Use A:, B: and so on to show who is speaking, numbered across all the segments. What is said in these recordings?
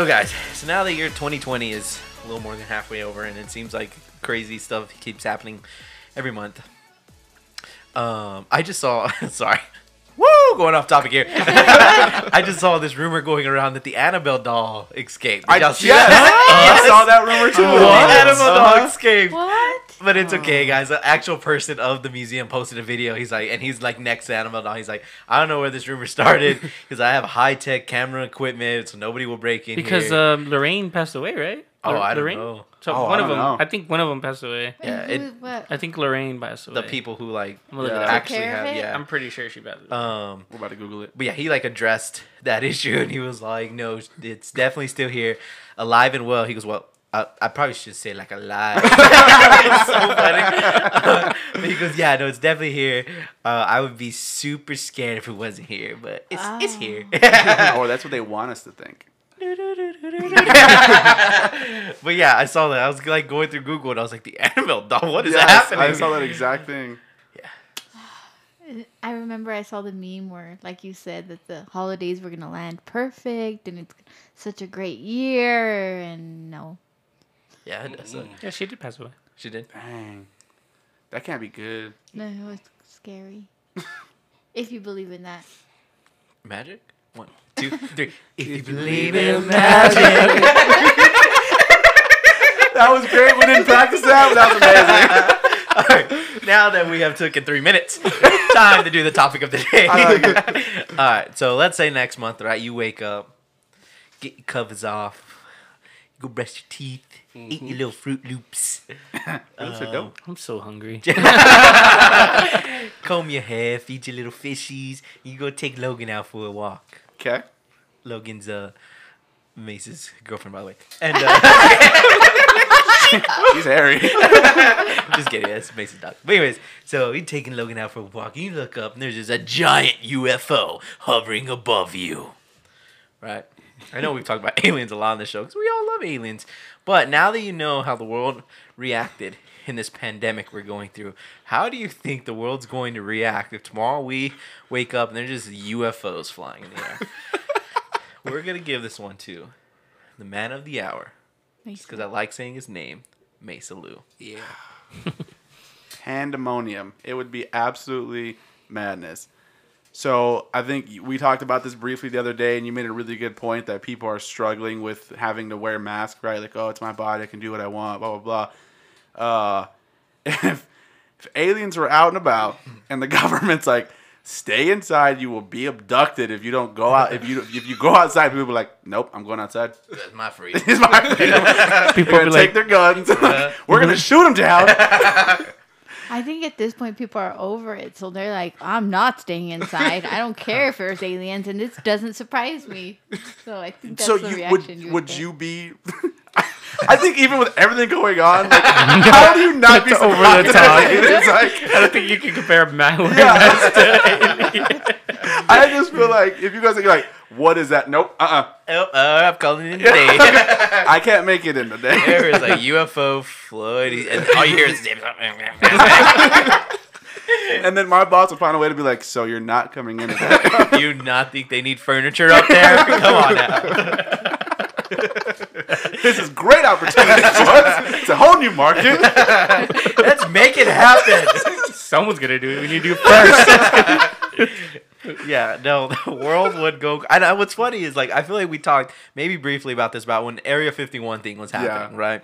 A: So, guys, so now the year 2020 is a little more than halfway over, and it seems like crazy stuff keeps happening every month. Um, I just saw. sorry. Woo! Going off topic here. I just saw this rumor going around that the Annabelle doll escaped. Did
B: I,
A: y'all see
B: yes,
A: that?
B: saw that rumor too.
A: The Annabelle
B: Uh-huh.
A: doll escaped.
C: What?
A: But it's okay, guys. The actual person of the museum posted a video. He's like, and he's like next to Annabelle doll. He's like, I don't know where this rumor started because I have high tech camera equipment, so nobody will break in
D: Because
A: here.
D: um, Lorraine passed away, right?
A: Oh,
D: Lor-
A: I don't
D: Lorraine?
A: know.
D: So
B: Oh, I
D: one of
B: don't
D: them,
B: know.
D: I think one of them passed away.
A: Yeah,
C: Who-
A: it-
C: what?
D: I think Lorraine passed away.
A: the people who like
D: I'm gonna look
B: Yeah.
A: actually
C: Took care of
A: have,
C: it?
A: yeah.
D: I'm pretty sure she passed away.
A: Um,
B: We're about to Google it.
A: but yeah, he like addressed that issue, and he was like, "No, it's definitely still here, alive and well." He goes, "Well." I, I probably should say like alive. it's so funny. but he goes, yeah, no, it's definitely here. Uh, I would be super scared if it wasn't here, but it's it's here.
B: or that's what they want us to think.
A: but yeah, I saw that. I was like going through Google and I was like, the Annabelle doll, what is
B: Yes,
A: happening?
B: I saw that exact thing. Yeah.
C: I remember I saw the meme where, like you said, that the holidays were gonna land perfect and it's such a great year, and no.
A: Yeah, that's a,
D: yeah, she did pass away.
A: she did.
B: Dang, that can't be good.
C: No, it was scary. if you believe in that.
A: Magic? One, two, three. If you believe
B: in
A: in magic.
B: That was great. We didn't practice that, but that was amazing.
A: All right, now that we have taken three minutes, time to do the topic of the day. All right, so let's say next month, right? You wake up, get your covers off, you go brush your teeth, eat your little Fruit Loops,
B: Those are dope.
D: I'm so hungry.
A: comb your hair, feed your little fishies. You go take Logan out for a walk.
B: Okay.
A: Logan's uh Mace's girlfriend, by the way. And uh,
B: He's hairy.
A: just kidding, that's Mace's dog. But anyways, so you're taking Logan out for a walk. And you look up, and there's just a giant UFO hovering above you. Right? I know we've talked about aliens a lot on this show because we all love aliens. But now that you know how the world reacted in this pandemic we're going through, how do you think the world's going to react if tomorrow we wake up and there's just UFOs flying in the air? we're gonna give this one to the man of the hour because I like saying his name, Mesa Lou.
B: Yeah. Pandemonium. It would be absolutely madness. So I think we talked about this briefly the other day, and you made a really good point that people are struggling with having to wear masks, right? Like, oh, it's my body, I can do what I want, blah blah blah. Uh, if if aliens were out and about, and the government's like, stay inside, you will be abducted if you don't go out. If you if you go outside, people be like, nope, I'm going outside.
A: That's my freedom.
B: It's my freedom.
D: People
B: They're gonna take
D: like,
B: their guns. We're gonna shoot them down.
C: I think at this point people are over it, so they're like, "I'm not staying inside. I don't care if there's aliens, and this doesn't surprise me." So I think that's
B: so
C: the
B: you
C: reaction
B: would
C: you
B: would
C: get.
B: you be? I think even with everything going on, like, how do you not be
D: over
B: surprised?
D: the top.
B: It's like
D: I don't think you can compare my wearing
B: Yeah.
D: mask to alien.
B: I just feel like if you guys are like, what is that? Nope. Uh. uh
A: Oh, uh, I'm calling it a day.
B: I can't make it in today.
A: there is a UFO floating, and all you hear is.
B: and then my boss will find a way to be like, so you're not coming in today.
A: You not think they need furniture up there? Come on now.
B: this is great opportunity for us. It's a whole new market.
A: Let's make it happen.
D: Someone's gonna do it. We need to do it first.
A: yeah, no, the world would go. And uh, what's funny is like I feel like we talked maybe briefly about this about when Area 51 thing was happening,
B: Yeah.
A: right?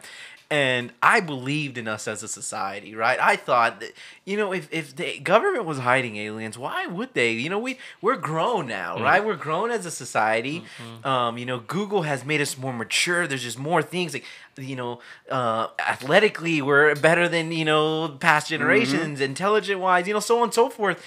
A: And I believed in us as a society, right? I thought that you know if, if the government was hiding aliens, why would they? You know, we we're grown now, right? We're grown as a society. Um, you know, Google has made us more mature. There's just more things like you know, uh, athletically we're better than you know past generations, intelligent wise, you know, so on and so forth.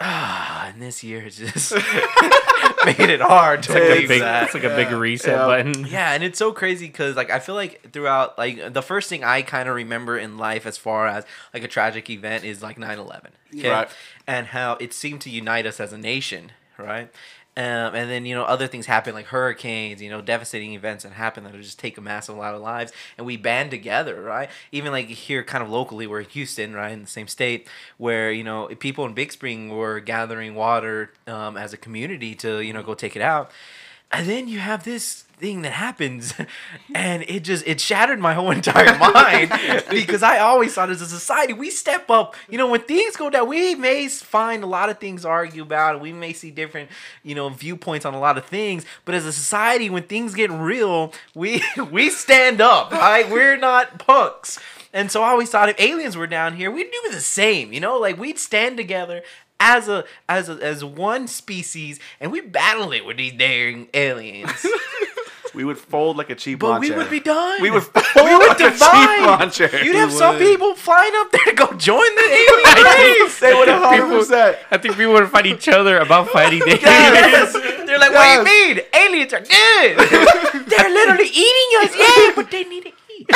A: Ah, and this year has just made it hard to
B: It's like a
D: big,
A: that.
D: it's like a big reset
B: Yeah.
D: button.
A: Yeah, and it's so crazy because like I feel like throughout like the first thing I kind of remember in life as far as like a tragic event is like 9-11. Okay.
B: Right.
A: And how it seemed to unite us as a nation, right? Um, and then you know other things happen like hurricanes, you know, devastating events that happen that just take a massive lot of lives, and we band together, right? Even like here, kind of locally, we're in Houston, right, in the same state, where you know people in Big Spring were gathering water um, as a community to you know go take it out. And then you have this thing that happens and it just it shattered my whole entire mind because i always thought as a society we step up. You know when things go down we may find a lot of things to argue about and we may see different you know viewpoints on a lot of things. But as a society when things get real we we stand up right? We're not punks and so I always thought if aliens were down here, we'd do the same, you know, like we'd stand together as a as a, as one species and we battle it with these daring aliens.
B: We would fold like a cheap
A: But
B: lawn
A: we would be done.
B: We would
A: we
B: fold
A: would
B: like a cheap
A: divide.
B: lawn chair.
A: You'd
B: We
A: have some
B: would.
A: people flying up there to go join the alien race.
B: They would have
D: People-
B: hundred percent.
D: I think people would fight each other about fighting the
A: Yes. They're like, what do you mean? Aliens are good. They're literally eating us, yeah, but they need to eat.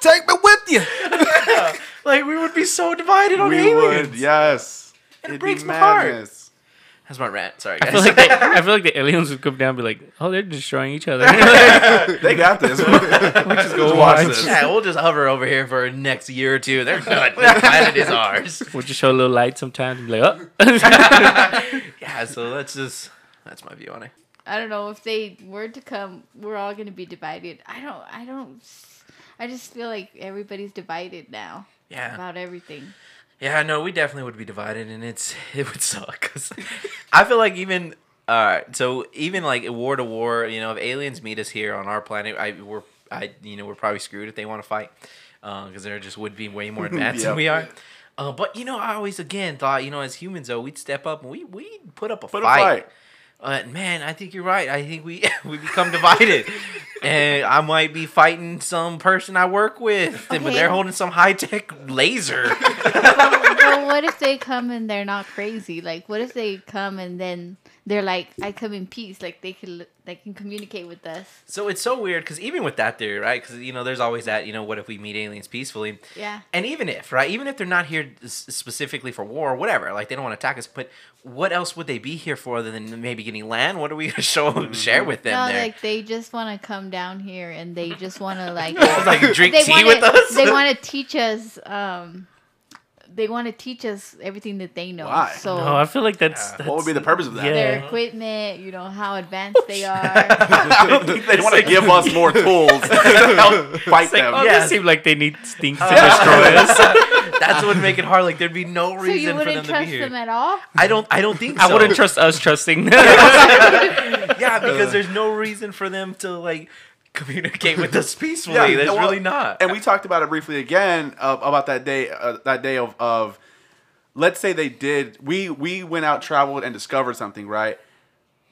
E: Take me with you.
A: Like we would be so divided on
B: We
A: aliens.
B: would, yes.
A: It
B: It'd
A: breaks
B: be
A: my heart.
B: madness.
A: That's my rant. Sorry,
D: I
A: guys.
D: feel like they, I feel like the aliens would come down and be like, "Oh, they're destroying each other."
B: They got this.
D: we just go
B: watch
D: watch.
B: this.
A: Yeah, we'll just hover over here for the next year or two. They're done. The planet is ours.
D: We'll just show a little light sometimes and be like, "Oh."
A: Yeah, so that's just that's my view on it.
C: I don't know if they were to come, we're all gonna be divided. I don't. I don't. I just feel like everybody's divided now
A: Yeah,
C: about everything.
A: Yeah, no, we definitely would be divided, and it's it would suck. 'cause I feel like even all right, so even like war to war, you know, if aliens meet us here on our planet, I we're I you know we're probably screwed if they want to fight, because there just would be way more advanced than we are. Uh, but you know, I always again thought, you know, as humans though, we'd step up and we we put up a
B: Put a
A: fight.
B: Fight.
A: Uh, man, I think you're right. I think we we become divided, and I might be fighting some person I work with, but they're holding some high tech laser.
C: but, but what if they come and they're not crazy? Like, what if they come and then they're like, "I come in peace." Like they can they can communicate with us.
A: so it's so weird because even with that theory, right? Because you know, there's always that. You know, what if we meet aliens peacefully?
C: Yeah.
A: And even if, right, even if they're not here specifically for war or whatever, like they don't want to attack us, but what else would they be here for other than maybe getting land? What are we gonna show share with them
C: no,
A: there?
C: like they just want to come down here and they just want to like
A: like drink tea
C: wanna,
A: with us?
C: They want to teach us. Um, they want to teach us everything that they know.
B: Why?
C: So
D: No, I feel like that's,
A: Yeah.
D: that's
B: What would be the purpose of that?
D: Yeah.
C: their equipment, you know how advanced they are.
B: I don't think they want to give us more tools to help oh, fight
D: It's like,
B: them.
D: oh,
A: Yeah.
D: they seem like they need things to destroy us.
A: That's what would make it hard. Like there'd be no
C: so
A: reason
C: you
A: for them
C: wouldn't
A: to be
C: trust
A: here.
C: them at all.
A: I don't. I don't think.
D: I wouldn't trust us trusting. them.
A: Yeah, because there's no reason for them to like communicate with us peacefully.
B: Yeah,
A: There's
B: well,
A: really not.
B: And we talked about it briefly again uh, about that day. Uh, that day of, of, let's say they did. We we went out, traveled, and discovered something. Right.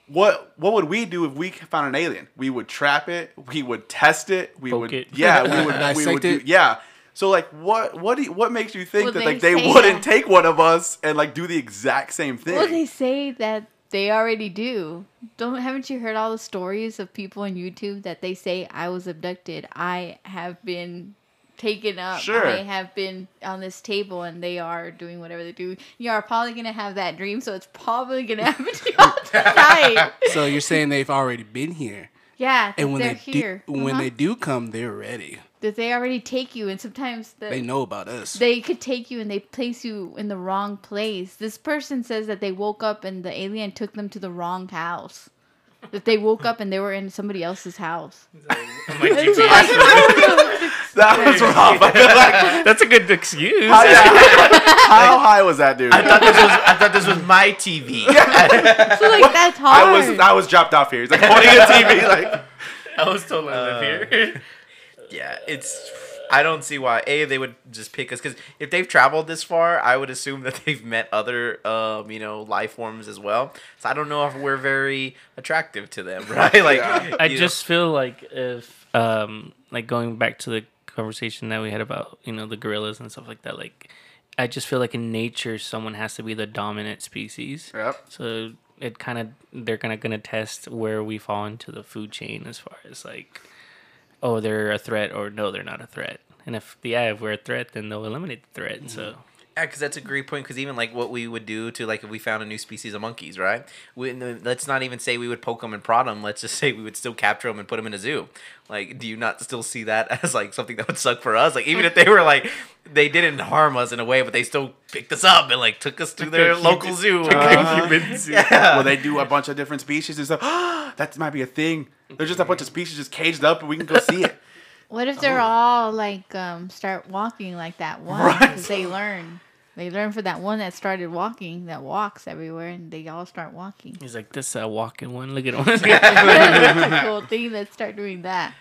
B: What what would we do if we found an alien? We would trap it. We would test it. We
D: Poke
B: would
D: it.
B: yeah. We would we
E: Dissect
B: would do,
E: it?
B: yeah. So like what what do you, what makes you think
C: Well,
B: that
C: they
B: like they wouldn't
C: that-
B: take one of us and like do the exact same thing?
C: Well, they say that they already do. Don't haven't you heard all the stories of people on YouTube that they say I was abducted, I have been taken up,
B: Sure.
C: I have been on this table, and they are doing whatever they do. You are probably gonna have that dream, so it's probably gonna happen to you all tonight.
E: So you're saying they've already been here,
C: Yeah,
E: and when
C: they're
E: they
C: here.
E: do, when
C: Uh-huh.
E: they do come, they're ready.
C: That they already take you, and sometimes the,
E: They know about us.
C: they could take you and they place you in the wrong place. This person says that they woke up and the alien took them to the wrong house. That they woke up and they were in somebody else's house.
D: Oh
B: that was rough. Like
D: That's a good excuse.
B: how, how high was that dude?
A: I thought this was. I thought this was my TV.
C: So like that's hard.
B: I was I was dropped off here. He's like pointing at TV like
D: I was told I live here.
A: Uh, yeah, it's. I don't see why a they would just pick us because if they've traveled this far, I would assume that they've met other um you know life forms as well. So I don't know if we're very attractive to them, right? Like
D: I
A: know.
D: just feel like if, um, like going back to the conversation that we had about you know the gorillas and stuff like that, like I just feel like in nature someone has to be the dominant species.
B: Yep.
D: So it kind of they're kind of gonna test where we fall into the food chain as far as like, oh they're a threat or no they're not a threat. And if yeah if we're a threat then they'll eliminate the threat. So
A: Yeah, because that's a great point. Because even like what we would do to like if we found a new species of monkeys, right? We, let's not even say we would poke them and prod them. Let's just say we would still capture them and put them in a zoo. Like, do you not still see that as like something that would suck for us? Like, even if they were like they didn't harm us in a way, but they still picked us up and like took us to their local zoo.
B: Uh-huh.
D: zoo.
A: yeah.
B: Well, they do a bunch of different species and stuff. that might be a thing. There's just a bunch of species just caged up, and we can go see it.
C: What if they're all like um start walking like that one?
B: Right.
C: 'Cause they learn. They learn for that one that started walking, that walks everywhere, and they all start walking.
D: He's like, this uh, walking one. Look at him.
C: That's a cool thing. Let's start doing that.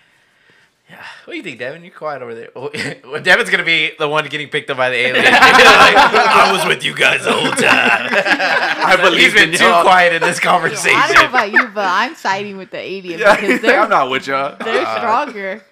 A: Yeah. What do you think, Devin? You're quiet over there. Oh, well, Devin's gonna be the one getting picked up by the alien. Like, I was with you guys the whole time.
B: I believe
A: He's been
B: in
A: too
B: y'all.
A: quiet in this conversation.
C: I don't know about you, but I'm siding with the alien
B: Yeah,
C: because they're
B: I'm not with y'all.
C: they're
B: Uh,
C: stronger.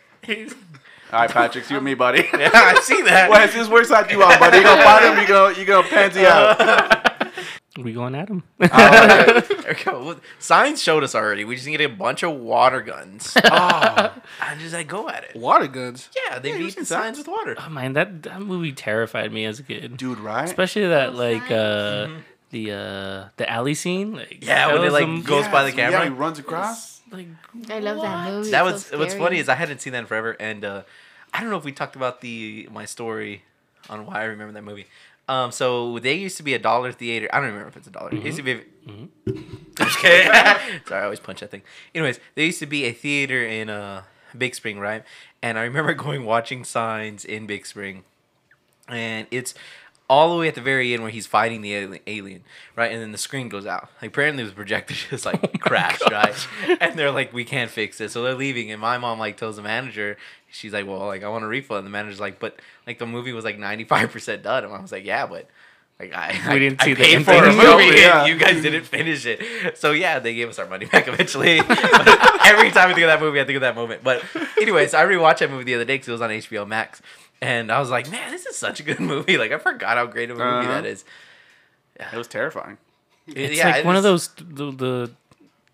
B: All right, Patrick, you and me, buddy.
A: yeah, I see that.
B: Wes, this works side you on, buddy. You gonna fight him? You gonna you gonna pansy out?
D: we going at him.
B: All right.
A: There we go. Signs showed us already. We just need a bunch of water guns.
B: Oh,
A: and just like go at it.
E: Water guns.
A: Yeah, they
B: Yeah,
A: beat
B: you've
A: signs with water.
D: oh man, that that movie terrified me as a kid.
B: dude, right?
D: Especially that like
C: signs.
D: uh the uh the alley scene. Like
A: Yeah, when it like
D: some-
A: goes by the
B: Yeah,
A: camera.
B: he runs across.
D: Like
C: I love that movie.
A: that was
C: so
A: what's funny is I hadn't seen that in forever, and uh, I don't know if we talked about the my story on why I remember that movie. Um, so they used to be a dollar theater. I don't remember if it's a dollar. It used to be. Just kidding. Sorry, I always punch that thing. Anyways, there used to be a theater in uh Big Spring, right? And I remember going watching Signs in Big Spring, and it's all the way at the very end where he's fighting the alien, right? And then the screen goes out. Like apparently the projector just like oh crashed, right? And they're like, we can't fix it, so they're leaving. And my mom like tells the manager, she's like, well, like I want a refund. And the manager's like, but like the movie was like ninety five percent done. And I was like, yeah, but. Like I,
D: We didn't
A: I
D: see the
A: paid for a movie,
B: Yeah.
A: you guys didn't finish it. So yeah, they gave us our money back eventually. Every time I think of that movie, I think of that moment. But anyways, I rewatched that movie the other day because it was on HBO Max, and I was like, man, this is such a good movie. Like I forgot how great of a movie
B: Uh-huh.
A: that is.
B: It was terrifying.
D: it's
A: yeah,
D: like
A: it
D: one of those the, the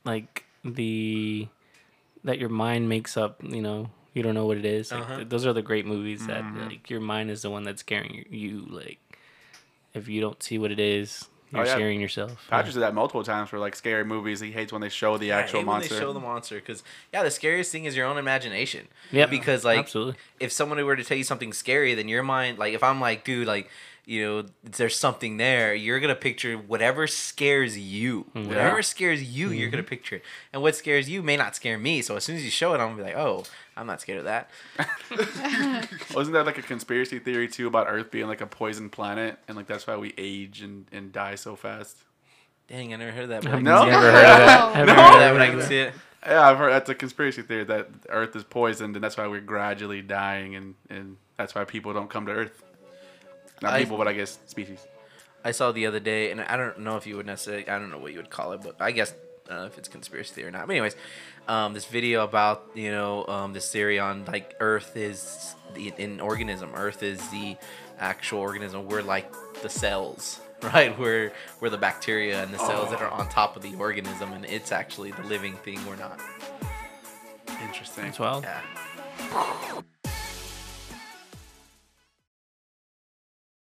D: like the that your mind makes up. You know, you don't know what it is. Like,
A: Uh-huh.
D: th- those are the great movies that
B: Mm-hmm.
D: like your mind is the one that's scaring you. Like if you don't see what it is,
B: Oh,
D: you're
B: yeah.
D: scaring yourself.
B: Patrick said that multiple times for like scary movies. He hates when they show the
A: I
B: actual
A: hate when
B: monster.
A: They show the monster because yeah, the scariest thing is your own imagination.
D: Yeah.
A: Because like
D: absolutely.
A: if someone were to tell you something scary, then your mind, like if I'm like, dude, like you know, there's something there, you're gonna picture whatever scares you.
D: Mm-hmm.
A: Whatever scares you, you're gonna picture it. And what scares you may not scare me. So as soon as you show it, I'm gonna be like, oh, I'm not scared of that.
B: Wasn't that like a conspiracy theory too about Earth being like a poison planet and like that's why we age and, and die so fast?
A: Dang, I never heard that. But I
D: I've
B: No?
D: never heard of that. I've never
A: never
D: heard
A: heard that,
D: of
A: but I can see it.
B: Yeah, I've heard that's a conspiracy theory that Earth is poisoned and that's why we're gradually dying and, and that's why people don't come to Earth. Not
A: I-
B: people, but I guess species.
A: I saw the other day, and I don't know if you would necessarily, I don't know what you would call it, but I guess I don't know if it's conspiracy theory or not. But anyways, um, this video about you know um, this theory on like Earth is the an organism. Earth is the actual organism. We're like the cells, right? We're we're the bacteria and the cells that are on top of the organism, and it's actually the living thing. We're not.
B: Interesting.
D: That's wild.
A: Yeah.